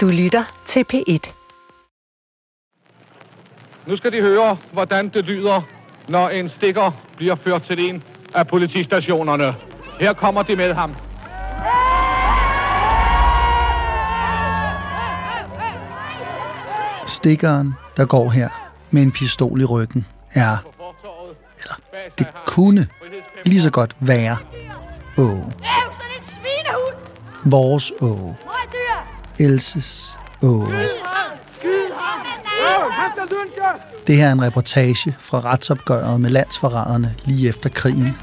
Du lytter til P1. Nu skal de høre, hvordan det lyder, når en stikker bliver ført til en af politistationerne. Her kommer de med ham. Stikkeren, der går her med en pistol i ryggen, er, eller det kunne lige så godt være Åge. Vores Åge. Elses Åge. Det her er en reportage fra retsopgøret med landsforræderne lige efter krigen.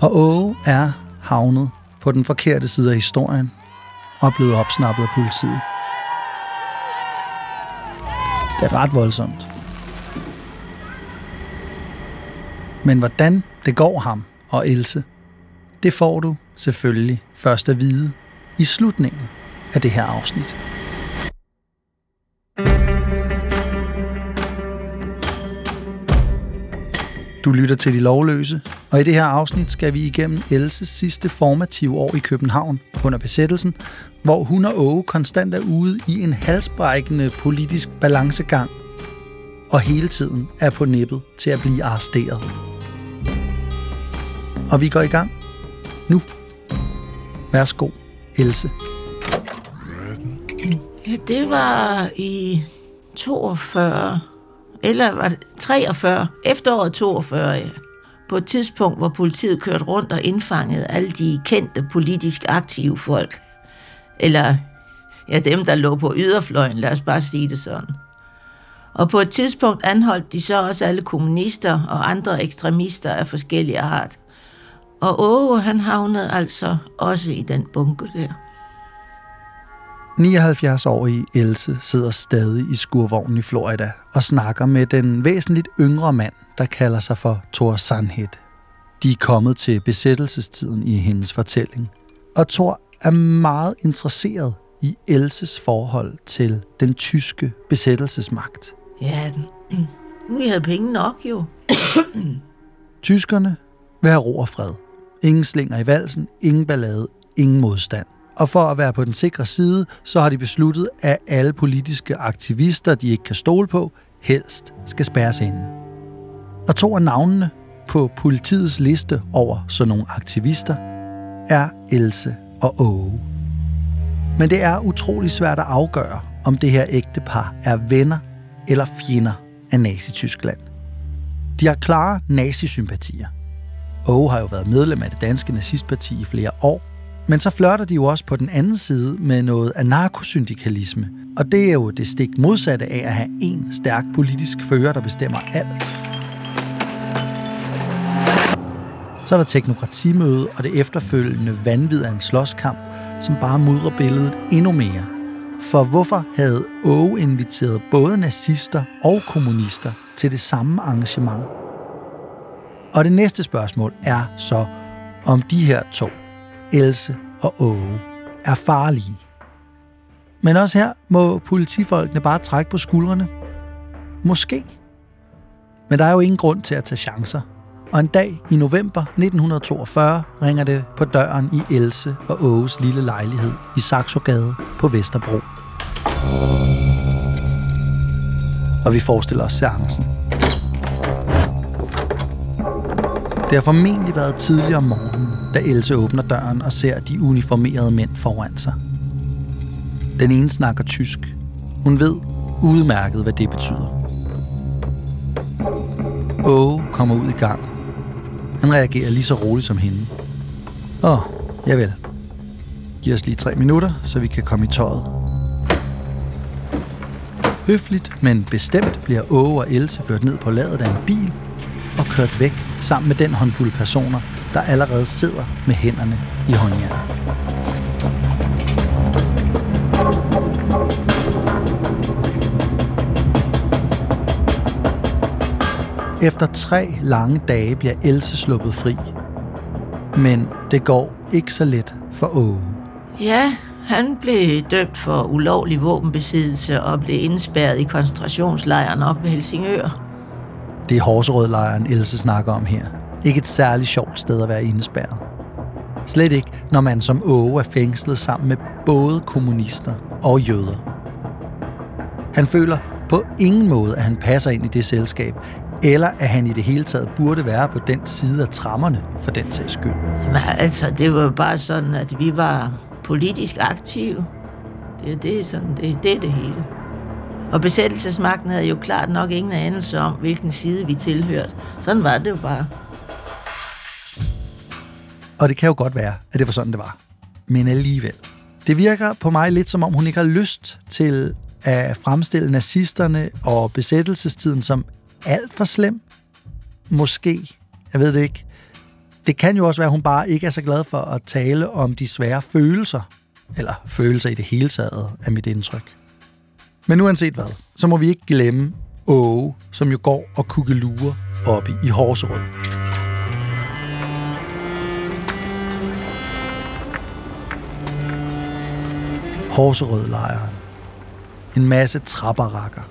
Og Åge er havnet på den forkerte side af historien og blevet opsnappet af politiet. Det er ret voldsomt. Men hvordan det går ham og Else, det får du selvfølgelig først at vide i slutningen af det her afsnit. Du lytter til De Lovløse, og i det her afsnit skal vi igennem Elses sidste formative år i København under besættelsen, hvor hun og Åge konstant er ude i en halsbrækkende politisk balancegang, og hele tiden er på nippet til at blive arresteret. Og vi går i gang nu. Værsgo, Else. Det var i 42, eller var det 43, efteråret 42, ja. På et tidspunkt, hvor politiet kørte rundt og indfangede alle de kendte politisk aktive folk. Eller ja, dem, der lå på yderfløjen, lad os bare sige det sådan. Og på et tidspunkt anholdt de så også alle kommunister og andre ekstremister af forskellige art. Og Åge, han havnede altså også i den bunke der. 79-årige Else sidder stadig i skurvognen i Florida og snakker med den væsentligt yngre mand, der kalder sig for Thor Sandhed. De er kommet til besættelsestiden i hendes fortælling, og Thor er meget interesseret i Elses forhold til den tyske besættelsesmagt. Ja, vi havde penge nok jo. Tyskerne vil have ro og fred. Ingen slinger i valsen, ingen ballade, ingen modstand. Og for at være på den sikre side, så har de besluttet, at alle politiske aktivister, de ikke kan stole på, helst skal spærres inde. Og to af navnene på politiets liste over sådan nogle aktivister er Else og Åge. Men det er utrolig svært at afgøre, om det her ægtepar er venner eller fjender af Nazi-Tyskland. De har klare nazisympatier. Åge har jo været medlem af det danske nazistparti i flere år, men så flørter de jo også på den anden side med noget anarkosyndikalisme, og det er jo det stik modsatte af at have en stærk politisk fører, der bestemmer alt. Så er der teknokratimøde og det efterfølgende vanvid af en slåskamp, som bare mudrer billedet endnu mere. For hvorfor havde Åge inviteret både nazister og kommunister til det samme arrangement? Og det næste spørgsmål er så, om de her to, Else og Åge, er farlige. Men også her må politifolkene bare trække på skuldrene. Måske. Men der er jo ingen grund til at tage chancer. Og en dag i november 1942 ringer det på døren i Else og Åges lille lejlighed i Saxogade på Vesterbro. Og vi forestiller os seancen. Det har formentlig været tidligere om morgenen, da Else åbner døren og ser de uniformerede mænd foran sig. Den ene snakker tysk. Hun ved udmærket, hvad det betyder. Åge kommer ud i gang. Han reagerer lige så roligt som hende. Åh, javel. Giv os lige tre minutter, så vi kan komme i tøjet. Høfligt, men bestemt bliver Åge og Else ført ned på ladet af en bil og kørt væk sammen med den håndfuld personer, der allerede sidder med hænderne i håndjernet. Efter tre lange dage bliver Else sluppet fri. Men det går ikke så let for Åge. Ja, han blev dømt for ulovlig våbenbesiddelse og blev indspærret i koncentrationslejren op ved Helsingør. Det er Horserødlejren, Else snakker om her. Ikke et særligt sjovt sted at være indespærret. Slet ikke, når man som Åge er fængslet sammen med både kommunister og jøder. Han føler på ingen måde, at han passer ind i det selskab, eller at han i det hele taget burde være på den side af trammerne for den sags skyld. Jamen, altså, det var bare sådan, at vi var politisk aktive. Det, det, er sådan, det, det er det hele. Og besættelsesmagten havde jo klart nok ingen anelse om, hvilken side vi tilhørte. Sådan var det jo bare. Og det kan jo godt være, at det var sådan, det var. Men alligevel. Det virker på mig lidt som om, hun ikke har lyst til at fremstille nazisterne og besættelsestiden som alt for slem. Måske. Jeg ved det ikke. Det kan jo også være, at hun bare ikke er så glad for at tale om de svære følelser. Eller følelser i det hele taget, er mit indtryk. Men uanset hvad, så må vi ikke glemme Åge, som jo går og kukkelurer oppe i Horserød. Horserød-lejren. En masse trapperakker,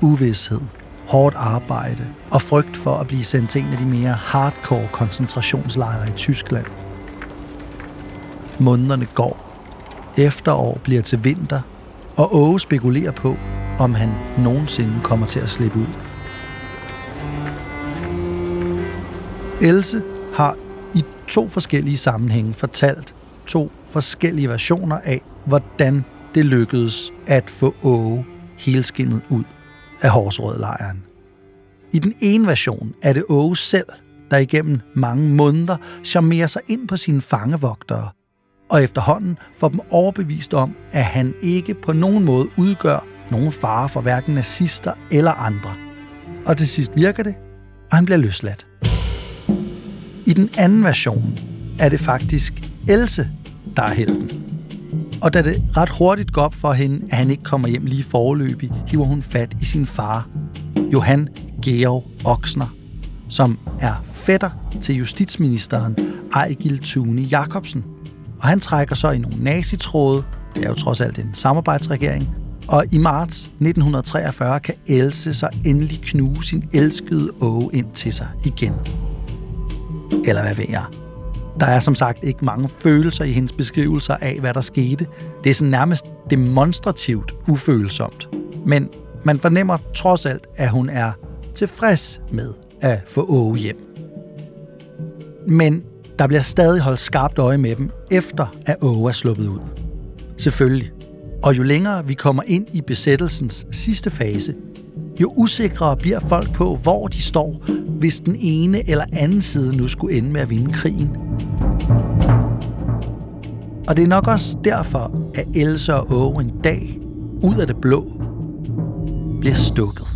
uvidshed, hårdt arbejde og frygt for at blive sendt til en af de mere hardcore koncentrationslejre i Tyskland. Månederne går. Efterår bliver til vinter, og Åge spekulerer på, om han nogensinde kommer til at slippe ud. Else har i to forskellige sammenhænge fortalt to forskellige versioner af, hvordan det lykkedes at få Åge helskindet ud af Horsrød-lejren. I den ene version er det Åge selv, der igennem mange måneder charmerer sig ind på sine fangevogtere, og efterhånden får dem overbevist om, at han ikke på nogen måde udgør nogen fare for hverken nazister eller andre. Og til sidst virker det, og han bliver løsladt. I den anden version er det faktisk Else, der er helten. Og da det ret hurtigt går op for hende, at han ikke kommer hjem lige forløbig, hiver hun fat i sin far, Johan Georg Oksner, som er fætter til justitsministeren Ejgil Tune Jacobsen. Og han trækker så i nogle nazitråde, det er jo trods alt en samarbejdsregering, og i marts 1943 kan Else så endelig knuse sin elskede Åge ind til sig igen. Eller hvad ved jeg? Der er som sagt ikke mange følelser i hendes beskrivelser af, hvad der skete. Det er sådan nærmest demonstrativt ufølsomt. Men man fornemmer trods alt, at hun er tilfreds med at få Åge hjem. Men der bliver stadig holdt skarpt øje med dem, efter at Åge er sluppet ud. Selvfølgelig. Og jo længere vi kommer ind i besættelsens sidste fase, jo usikrere bliver folk på, hvor de står, hvis den ene eller anden side nu skulle ende med at vinde krigen. Og det er nok også derfor, at Else og Åge en dag, ud af det blå, bliver stukket.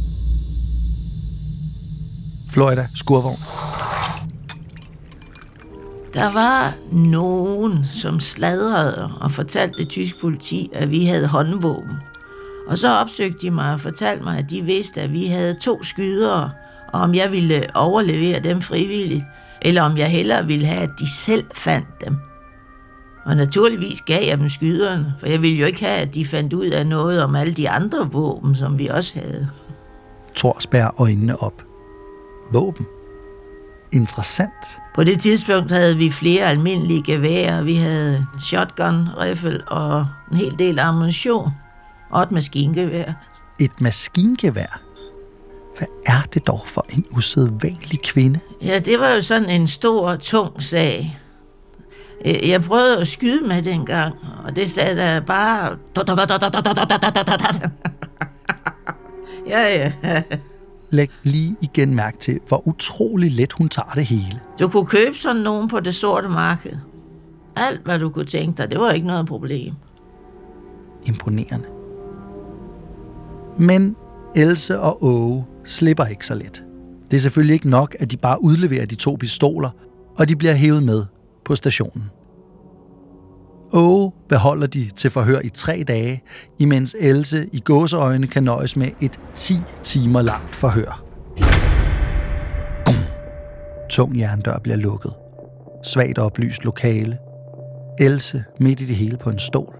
Florida, skurvogn. Der var nogen, som sladrede og fortalte det tyske politi, at vi havde håndvåben. Og så opsøgte de mig og fortalte mig, at de vidste, at vi havde to skydere, og om jeg ville overlevere dem frivilligt, eller om jeg hellere ville have, at de selv fandt dem. Og naturligvis gav jeg dem skyderne, for jeg ville jo ikke have, at de fandt ud af noget om alle de andre våben, som vi også havde. Thor spærrer øjnene op. Våben. Interessant. På det tidspunkt havde vi flere almindelige geværer. Vi havde shotgun, riffel og en hel del ammunition. Og et maskingevær. Et maskingevær? Hvad er det dog for en usædvanlig kvinde? Ja, det var jo sådan en stor, tung sag. Jeg prøvede at skyde med den gang, og det sagde der bare... Ja, ja. Læg lige igen mærke til, hvor utrolig let hun tager det hele. Du kunne købe sådan nogen på det sorte marked. Alt, hvad du kunne tænke dig, det var ikke noget problem. Imponerende. Men Else og Åge slipper ikke så let. Det er selvfølgelig ikke nok, at de bare udleverer de to pistoler, og de bliver hævet med på stationen. Åge beholder de til forhør i tre dage, imens Else i gåseøjne kan nøjes med et 10 timer langt forhør. Bum. Tung jerndør bliver lukket. Svagt oplyst lokale. Else midt i det hele på en stol.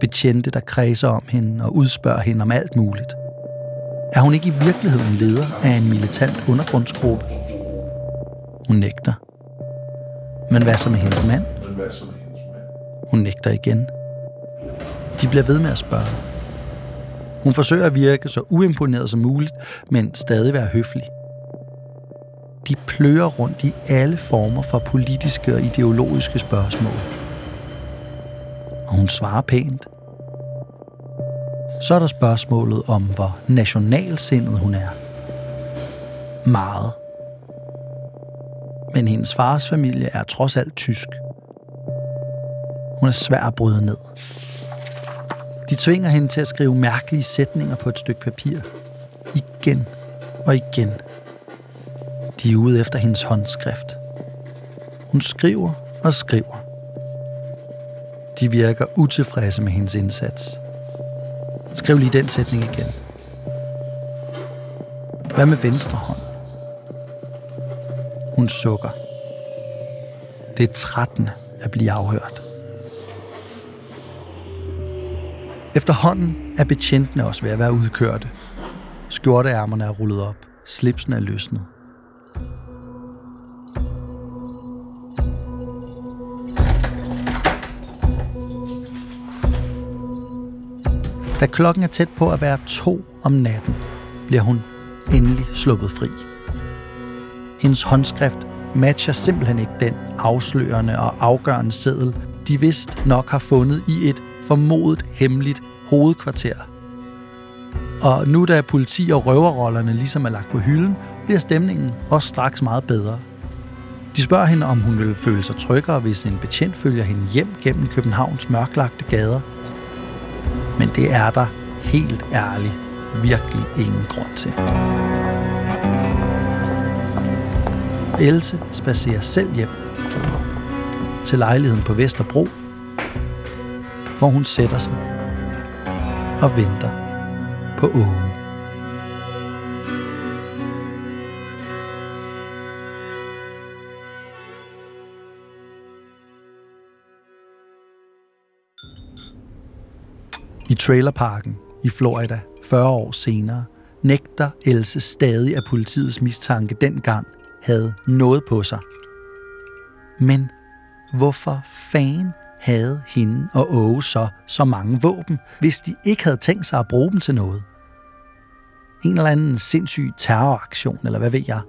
Betjente, der kredser om hende og udspørger hende om alt muligt. Er hun ikke i virkeligheden leder af en militant undergrundsgruppe? Hun nægter. Men hvad så med hendes mand? Hun nægter igen. De bliver ved med at spørge. Hun forsøger at virke så uimponeret som muligt, men stadig være høflig. De plører rundt i alle former for politiske og ideologiske spørgsmål. Og hun svarer pænt. Så er der spørgsmålet om, hvor nationalsindet hun er. Meget. Men hendes fars familie er trods alt tysk. Hun er svær at bryde ned. De tvinger hende til at skrive mærkelige sætninger på et stykke papir. Igen og igen. De er ude efter hendes håndskrift. Hun skriver og skriver. De virker utilfredse med hendes indsats. Skriv lige den sætning igen. Hvad med venstre hånd? Hun sukker. Det er 13 at blive afhørt. Efterhånden er betjentene også ved at være udkørte. Skjorteærmerne er rullet op. Slipsen er løsnet. Da klokken er tæt på at være to om natten, bliver hun endelig sluppet fri. Hendes håndskrift matcher simpelthen ikke den afslørende og afgørende seddel, de vist nok har fundet i et formodet hemmeligt hovedkvarter. Og nu da politi og røverrollerne ligesom er lagt på hylden, bliver stemningen også straks meget bedre. De spørger hende, om hun vil føle sig tryggere, hvis en betjent følger hende hjem gennem Københavns mørklagte gader. Men det er der helt ærligt virkelig ingen grund til. Else spacerer selv hjem til lejligheden på Vesterbro, hvor hun sætter sig og venter på Åge. I trailerparken i Florida 40 år senere nægter Else stadig, at politiets mistanke dengang havde noget på sig. Men hvorfor fanden havde hende og Åge så så mange våben, hvis de ikke havde tænkt sig at bruge dem til noget? En eller anden sindssyg terroraktion, eller hvad ved jeg?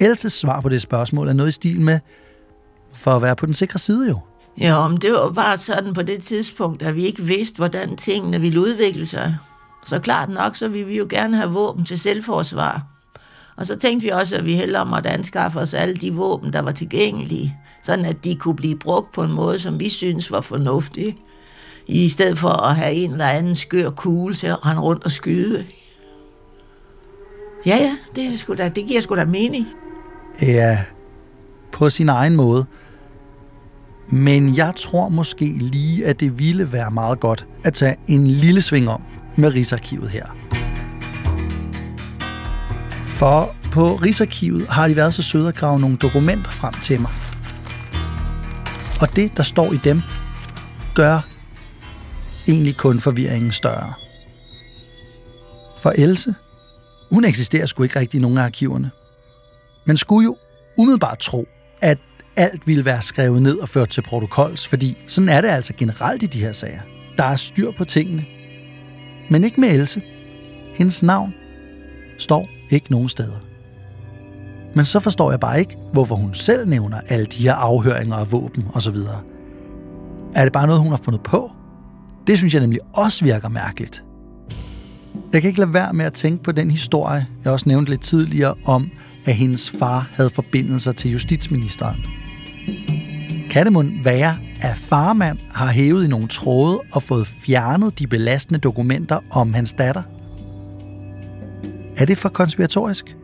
Elses svar på det spørgsmål er noget i stil med, for at være på den sikre side jo. Ja, men det var bare sådan på det tidspunkt, at vi ikke vidste, hvordan tingene ville udvikle sig. Så klart nok, så ville vi jo gerne have våben til selvforsvar. Og så tænkte vi også, at vi hellere måtte anskaffe os alle de våben, der var tilgængelige, sådan at de kunne blive brugt på en måde, som vi synes var fornuftig, i stedet for at have en eller anden skør kugle til at rende rundt og skyde. Ja, ja, det, er sgu da, det giver sgu da mening. Ja, på sin egen måde. Men jeg tror måske lige, at det ville være meget godt at tage en lille sving om med Rigsarkivet her. For på Rigsarkivet har de været så søde at grave nogle dokumenter frem til mig. Og det, der står i dem, gør egentlig kun forvirringen større. For Else, hun eksisterer sgu ikke rigtig i nogen af arkiverne. Man skulle jo umiddelbart tro, at alt ville være skrevet ned og ført til protokols, fordi sådan er det altså generelt i de her sager. Der er styr på tingene. Men ikke med Else. Hendes navn står ikke nogen steder. Men så forstår jeg bare ikke, hvorfor hun selv nævner alle de her afhøringer af våben osv. Er det bare noget, hun har fundet på? Det synes jeg nemlig også virker mærkeligt. Jeg kan ikke lade være med at tænke på den historie, jeg også nævnte lidt tidligere, om at hendes far havde forbindelser til justitsministeren. Kan det mon være, at farmand har hævet i nogle tråde og fået fjernet de belastende dokumenter om hans datter? Er det for konspiratorisk?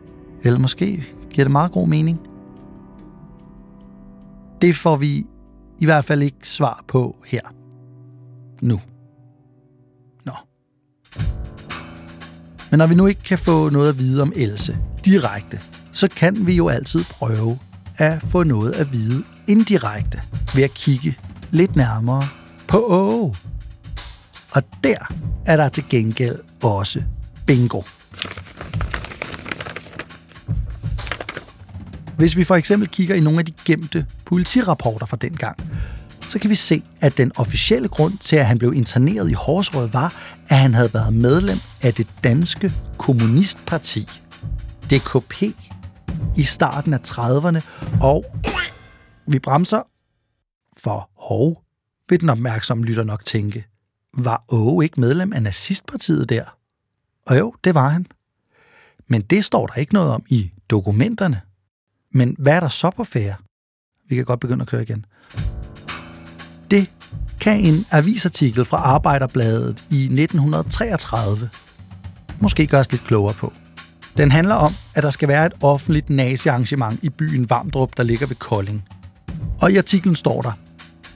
Eller måske giver det meget god mening? Det får vi i hvert fald ikke svar på her. Nu. Nå. Men når vi nu ikke kan få noget at vide om Else direkte, så kan vi jo altid prøve at få noget at vide indirekte ved at kigge lidt nærmere på Åge. Og der er der til gengæld også bingo. Hvis vi for eksempel kigger i nogle af de gemte politirapporter fra dengang, så kan vi se, at den officielle grund til, at han blev interneret i Horsrød, var, at han havde været medlem af det danske kommunistparti, DKP, i starten af 30'erne, og vi bremser for hov, vil den opmærksomme lytter nok tænke. Var Åge ikke medlem af nazistpartiet der? Og jo, det var han. Men det står der ikke noget om i dokumenterne. Men hvad er der så på færre? Vi kan godt begynde at køre igen. Det kan en avisartikel fra Arbejderbladet i 1933 måske gøre os lidt klogere på. Den handler om, at der skal være et offentligt nazi-arrangement i byen Varmdrup, der ligger ved Kolding. Og i artiklen står der,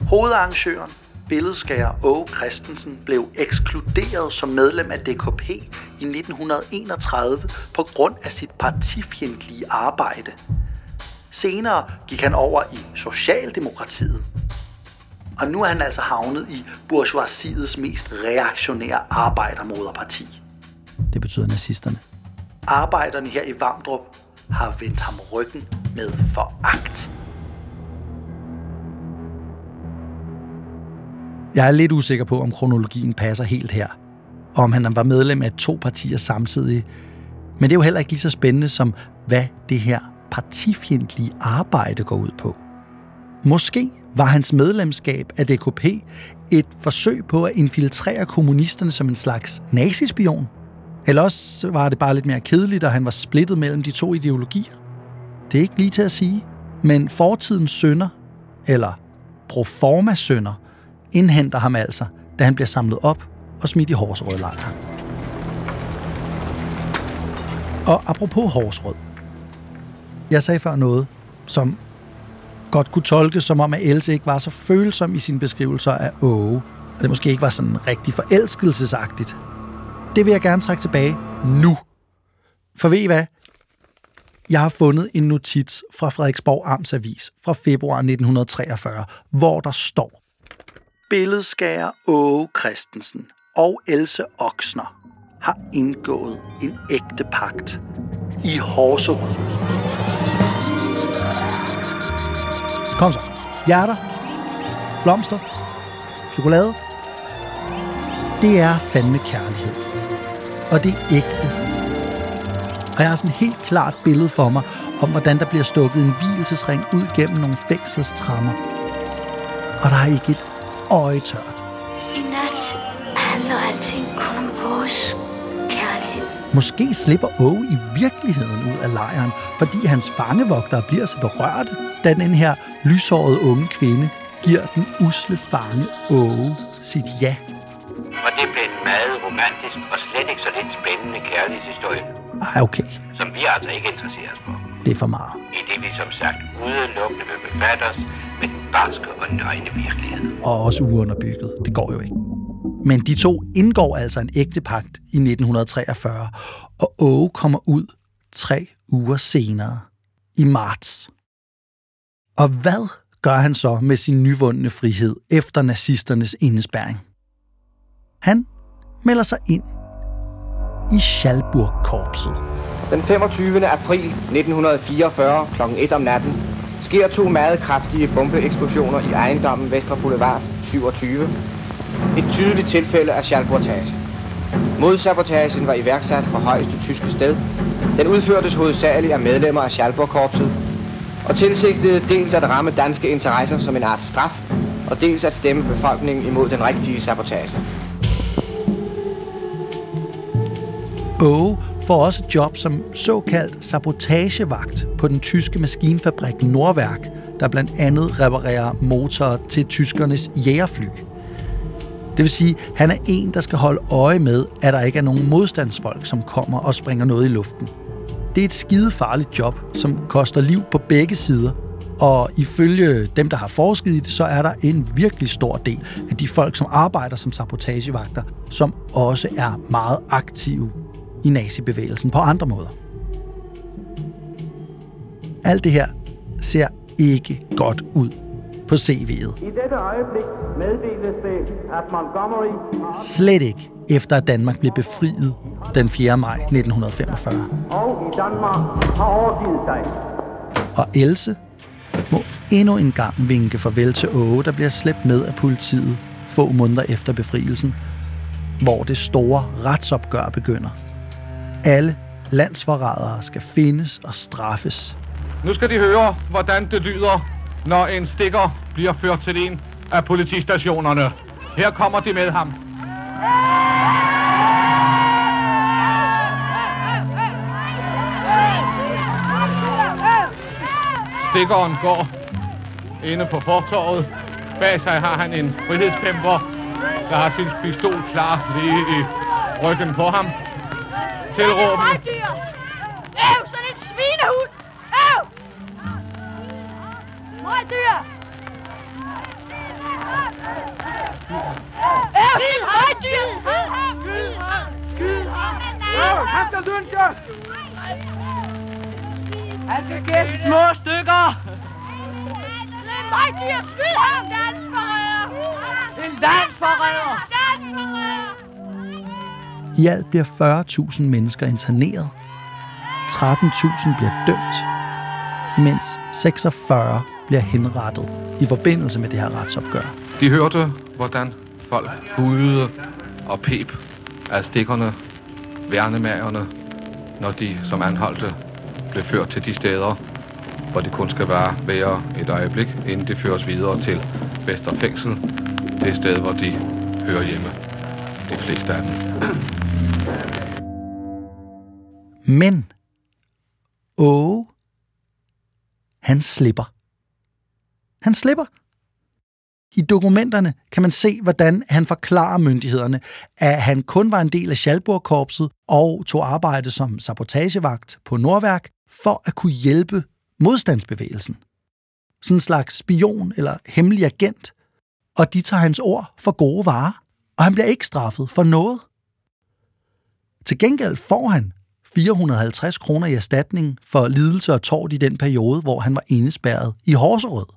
Hovedarrangøren, billedskærer Åge Christensen, blev ekskluderet som medlem af DKP i 1931 på grund af sit partifjendtlige arbejde. Senere gik han over i Socialdemokratiet. Og nu er han altså havnet i bourgeoisiets mest reaktionære arbejdermoderparti. Det betyder nazisterne. Arbejderne her i Vamdrup har vendt ham ryggen med foragt. Jeg er lidt usikker på, om kronologien passer helt her, og om han var medlem af to partier samtidig. Men det er jo heller ikke lige så spændende som, hvad det her partifjendtlige arbejde går ud på. Måske var hans medlemskab af DKP et forsøg på at infiltrere kommunisterne som en slags nazispion? Eller også var det bare lidt mere kedeligt, at han var splittet mellem de to ideologier? Det er ikke lige til at sige. Men fortidens sønder, eller proforma sønder, indhenter ham altså, da han bliver samlet op og smidt i Horsrød-lejren. Og apropos Horsrød. Jeg sagde før noget, som godt kunne tolkes som om, at Else ikke var så følsom i sine beskrivelser af Åge, og det måske ikke var sådan rigtig forelskelsesagtigt. Det vil jeg gerne trække tilbage nu. For ved I hvad? Jeg har fundet en notits fra Frederiksborg Amtsavis fra februar 1943, hvor der står Billedskærer Åge Christensen og Else Oksner har indgået en ægte pagt i Horserød. Kom så. Hjerter. Blomster. Chokolade. Det er fandme kærlighed. Og det er ægte. Og jeg har sådan et helt klart billede for mig, om hvordan der bliver stukket en hvilesesring ud gennem nogle fængselstrammer. Og der er ikke et øje tørt. I nat handler alting kun om vores. Måske slipper Åge i virkeligheden ud af lejren, fordi hans fangevogtere bliver så berørte, da den her lyshårede unge kvinde giver den usle fange Åge sit ja. Og det blev en meget romantisk og slet ikke så lidt spændende kærlighedshistorie, Ej, okay. som vi altså ikke interesserer os for. Det er for meget. I det vi som sagt udelukkende vil befatte os med den barske og nøgne virkelighed. Og også uunderbygget. Det går jo ikke. Men de to indgår altså en ægte pagt i 1943, og Åge kommer ud tre uger senere, i marts. Og hvad gør han så med sin nyvundne frihed efter nazisternes indespærring? Han melder sig ind i Schalburg-korpset. Den 25. april 1944 kl. 1 om natten sker to meget kraftige bombeeksplosioner i ejendommen Vestre Boulevard 27. Et tydeligt tilfælde af sabotage. Modsabotagen var iværksat fra højeste tyske sted. Den udførtes hovedsageligt af medlemmer af Schalburg-korpset og tilsigtede dels at ramme danske interesser som en art straf, og dels at stemme befolkningen imod den rigtige sabotage. Åge får også job som såkaldt sabotagevagt på den tyske maskinfabrik Nordværk, der blandt andet reparerer motorer til tyskernes jægerfly. Det vil sige, at han er en, der skal holde øje med, at der ikke er nogen modstandsfolk, som kommer og springer noget i luften. Det er et skide farligt job, som koster liv på begge sider, og ifølge dem, der har forsket i det, så er der en virkelig stor del af de folk, som arbejder som sabotagevagter, som også er meget aktive i nazibevægelsen på andre måder. Alt det her ser ikke godt ud på CV'et. I dette øjeblik meddeles det, at Montgomery Slet ikke efter at Danmark blev befriet den 4. maj 1945. og i Danmark har overgivet sig. Og Else må endnu en gang vinke farvel til Åge, der bliver slæbt med af politiet få måneder efter befrielsen, hvor det store retsopgør begynder. Alle landsforrædere skal findes og straffes. Nu skal de høre, hvordan det lyder, når en stikker bliver ført til en af politistationerne. Her kommer de med ham. Stikkeren går inde på fortorvet. Bag sig har han en frihedskæmper, der har sin pistol klar lige i ryggen på ham. Tilråben. Øv, han skal dynke! Han skal gætte små stykker! Det er møgdyr! Skyd ham! Landsforræder! En! Landsforræder! I alt bliver 40.000 mennesker interneret. 13.000 bliver dømt, imens 46 bliver henrettet i forbindelse med det her retsopgør. De hørte, hvordan folk hudede og pep af stikkerne, værnemagerne, når de som anholdte blev ført til de steder, hvor de kun skal være være et øjeblik, inden de føres videre til Vesterfængsel, det sted, hvor de hører hjemme. De fleste af dem. Men Åge, han slipper. Han slipper. I dokumenterne kan man se, hvordan han forklarer myndighederne, at han kun var en del af Schalburg-korpset og tog arbejde som sabotagevagt på Nordværk for at kunne hjælpe modstandsbevægelsen. Sådan en slags spion eller hemmelig agent. Og de tager hans ord for gode varer, og han bliver ikke straffet for noget. Til gengæld får han 450 kroner i erstatning for lidelse og tort i den periode, hvor han var indespærret i Horserød.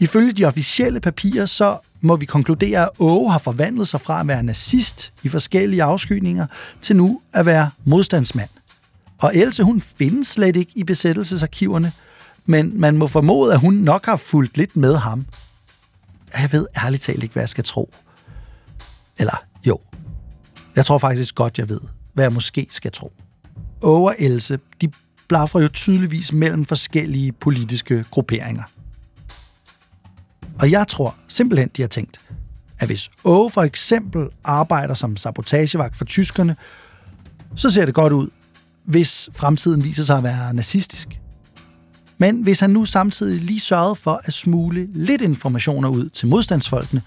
Ifølge de officielle papirer, så må vi konkludere, at Åge har forvandlet sig fra at være nazist i forskellige afskyninger til nu at være modstandsmand. Og Else, hun findes slet ikke i besættelsesarkiverne, men man må formode, at hun nok har fulgt lidt med ham. Jeg ved ærligt talt ikke, hvad jeg skal tro. Eller jo, jeg tror faktisk godt, jeg ved, hvad jeg måske skal tro. Åge og Else, de blaffer jo tydeligvis mellem forskellige politiske grupperinger. Og jeg tror simpelthen, de har tænkt, at hvis Åge for eksempel arbejder som sabotagevagt for tyskerne, så ser det godt ud, hvis fremtiden viser sig at være nazistisk. Men hvis han nu samtidig lige sørgede for at smule lidt informationer ud til modstandsfolkene,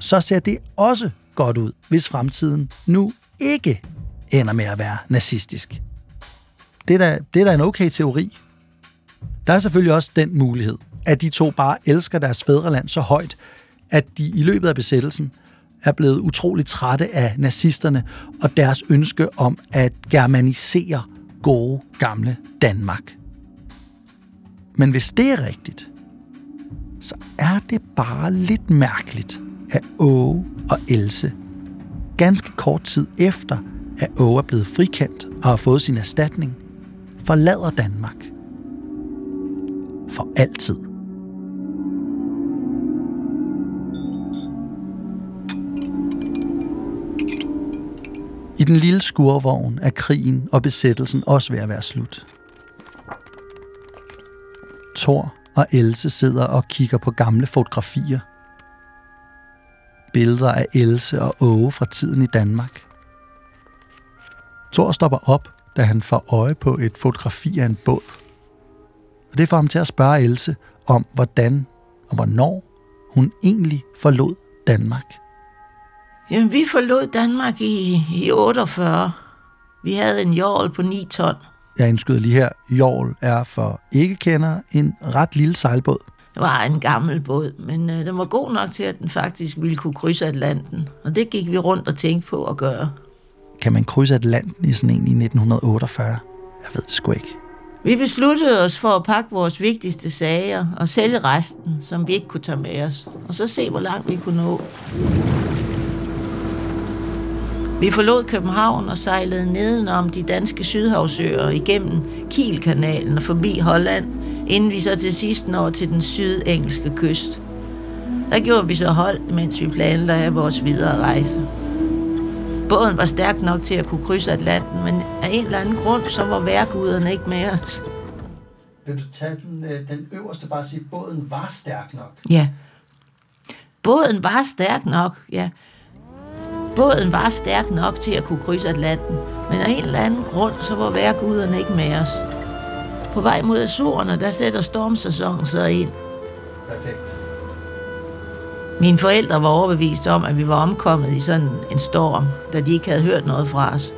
så ser det også godt ud, hvis fremtiden nu ikke ender med at være nazistisk. Det er da, det er da en okay teori. Der er selvfølgelig også den mulighed, at de to bare elsker deres fædreland så højt, at de i løbet af besættelsen er blevet utroligt trætte af nazisterne og deres ønske om at germanisere gode gamle Danmark. Men hvis det er rigtigt, så er det bare lidt mærkeligt, at Åge og Else ganske kort tid efter, at Åge er blevet frikendt og har fået sin erstatning, forlader Danmark. For altid. I den lille skurvogn er krigen og besættelsen også ved at være slut. Thor og Else sidder og kigger på gamle fotografier. Billeder af Else og Åge fra tiden i Danmark. Thor stopper op, da han får øje på et fotografi af en båd. Og det får ham til at spørge Else om, hvordan og hvornår hun egentlig forlod Danmark. Jamen, vi forlod Danmark i, i 48. Vi havde en jordl på 9 ton. Jeg indskyder lige her, Jorl er for ikke kender en ret lille sejlbåd. Det var en gammel båd, men øh, den var god nok til, at den faktisk ville kunne krydse Atlanten. Og det gik vi rundt og tænkte på at gøre. Kan man krydse Atlanten i sådan en i 1948? Jeg ved det sgu ikke. Vi besluttede os for at pakke vores vigtigste sager og sælge resten, som vi ikke kunne tage med os. Og så se, hvor langt vi kunne nå. Vi forlod København og sejlede nedenom de danske sydhavsøer igennem Kielkanalen og forbi Holland, inden vi så til sidst når til den sydengelske kyst. Der gjorde vi så hold, mens vi planlagde vores videre rejse. Båden var stærk nok til at kunne krydse Atlanten, men af en eller anden grund, så var værkuderne ikke med os. Vil du tage den, øh, den øverste, bare sige, at båden var stærk nok? Ja. Båden var stærk nok, ja. Båden var stærk nok til at kunne krydse Atlanten, men af en eller anden grund, så var værkuderne ikke med os. På vej mod Azorerne, der sætter stormsæsonen så ind. Perfekt. Mine forældre var overbevist om, at vi var omkommet i sådan en storm, da de ikke havde hørt noget fra os.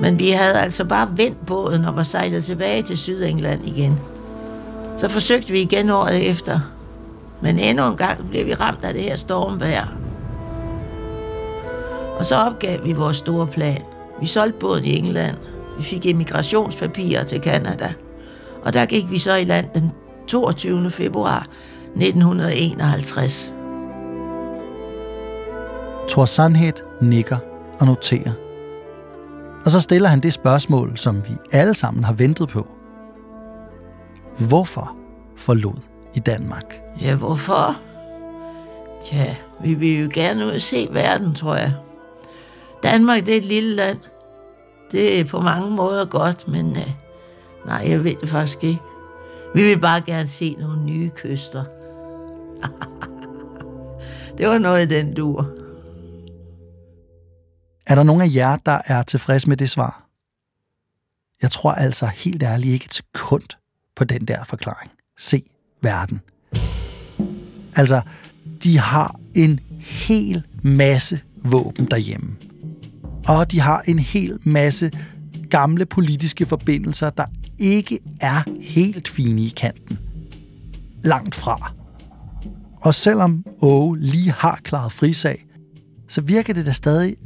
Men vi havde altså bare vendt båden og var sejlet tilbage til Sydengland igen. Så forsøgte vi igen året efter. Men endnu en gang blev vi ramt af det her stormvejr. Og så opgav vi vores store plan. Vi solgte båden i England. Vi fik emigrationspapirer til Kanada. Og der gik vi så i land den 22. februar 1951. Thor Sandhed nikker og noterer. Og så stiller han det spørgsmål, som vi alle sammen har ventet på. Hvorfor forlod i Danmark? Ja, hvorfor? Ja, vi vil jo gerne ud og se verden, tror jeg. Danmark, det er et lille land. Det er på mange måder godt, men øh, nej, jeg ved det faktisk ikke. Vi vil bare gerne se nogle nye kyster. det var noget i den dur. Er der nogen af jer, der er tilfreds med det svar? Jeg tror altså helt ærligt ikke et sekund på den der forklaring. Se verden. Altså, de har en hel masse våben derhjemme. Og de har en hel masse gamle politiske forbindelser, der ikke er helt fine i kanten. Langt fra. Og selvom Åge lige har klaret frisag, så virker det da stadig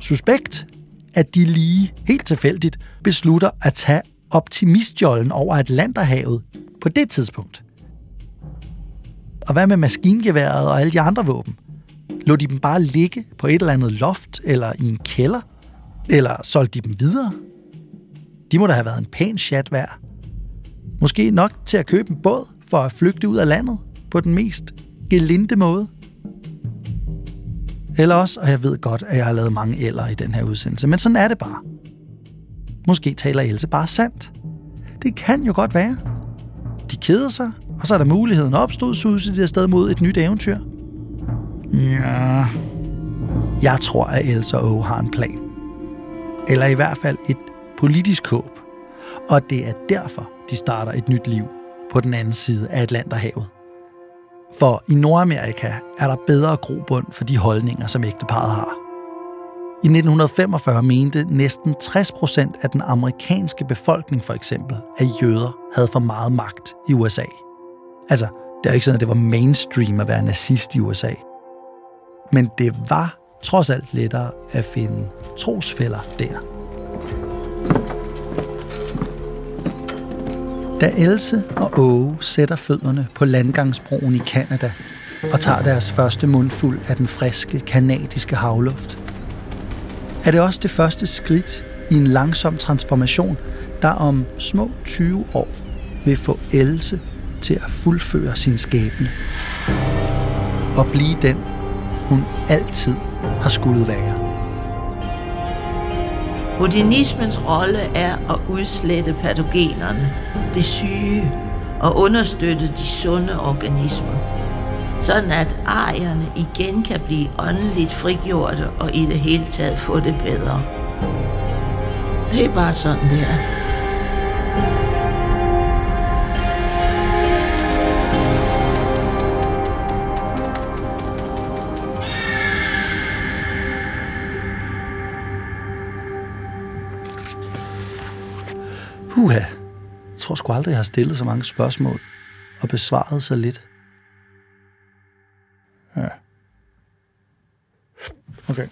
suspekt, at de lige helt tilfældigt beslutter at tage optimistjollen over Atlanterhavet på det tidspunkt. Og hvad med maskingeværet og alle de andre våben? Lå de dem bare ligge på et eller andet loft eller i en kælder? Eller solgte de dem videre? De må da have været en pæn chat værd. Måske nok til at købe en båd for at flygte ud af landet på den mest gelinde måde. Eller også, og jeg ved godt, at jeg har lavet mange eller i den her udsendelse, men sådan er det bare. Måske taler Else bare sandt. Det kan jo godt være. De keder sig, og så er der muligheden opstået, så de afsted mod et nyt eventyr. Ja. Jeg tror, at Elsa og Åge har en plan. Eller i hvert fald et politisk håb. Og det er derfor, de starter et nyt liv på den anden side af Atlanterhavet. For i Nordamerika er der bedre grobund for de holdninger, som ægteparet har. I 1945 mente næsten 60 procent af den amerikanske befolkning for eksempel, at jøder havde for meget magt i USA. Altså, det er ikke sådan, at det var mainstream at være nazist i USA. Men det var trods alt lettere at finde trosfælder der. Da Else og Åge sætter fødderne på landgangsbroen i Kanada og tager deres første mundfuld af den friske kanadiske havluft, er det også det første skridt i en langsom transformation, der om små 20 år vil få Else til at fuldføre sin skæbne og blive den, hun altid har skulle være. Odinismens rolle er at udslette patogenerne, det syge, og understøtte de sunde organismer, sådan at arierne igen kan blive åndeligt frigjorte og i det hele taget få det bedre. Det er bare sådan, det er. Puha, jeg tror sgu aldrig, jeg har stillet så mange spørgsmål og besvaret så lidt. Ja. Okay.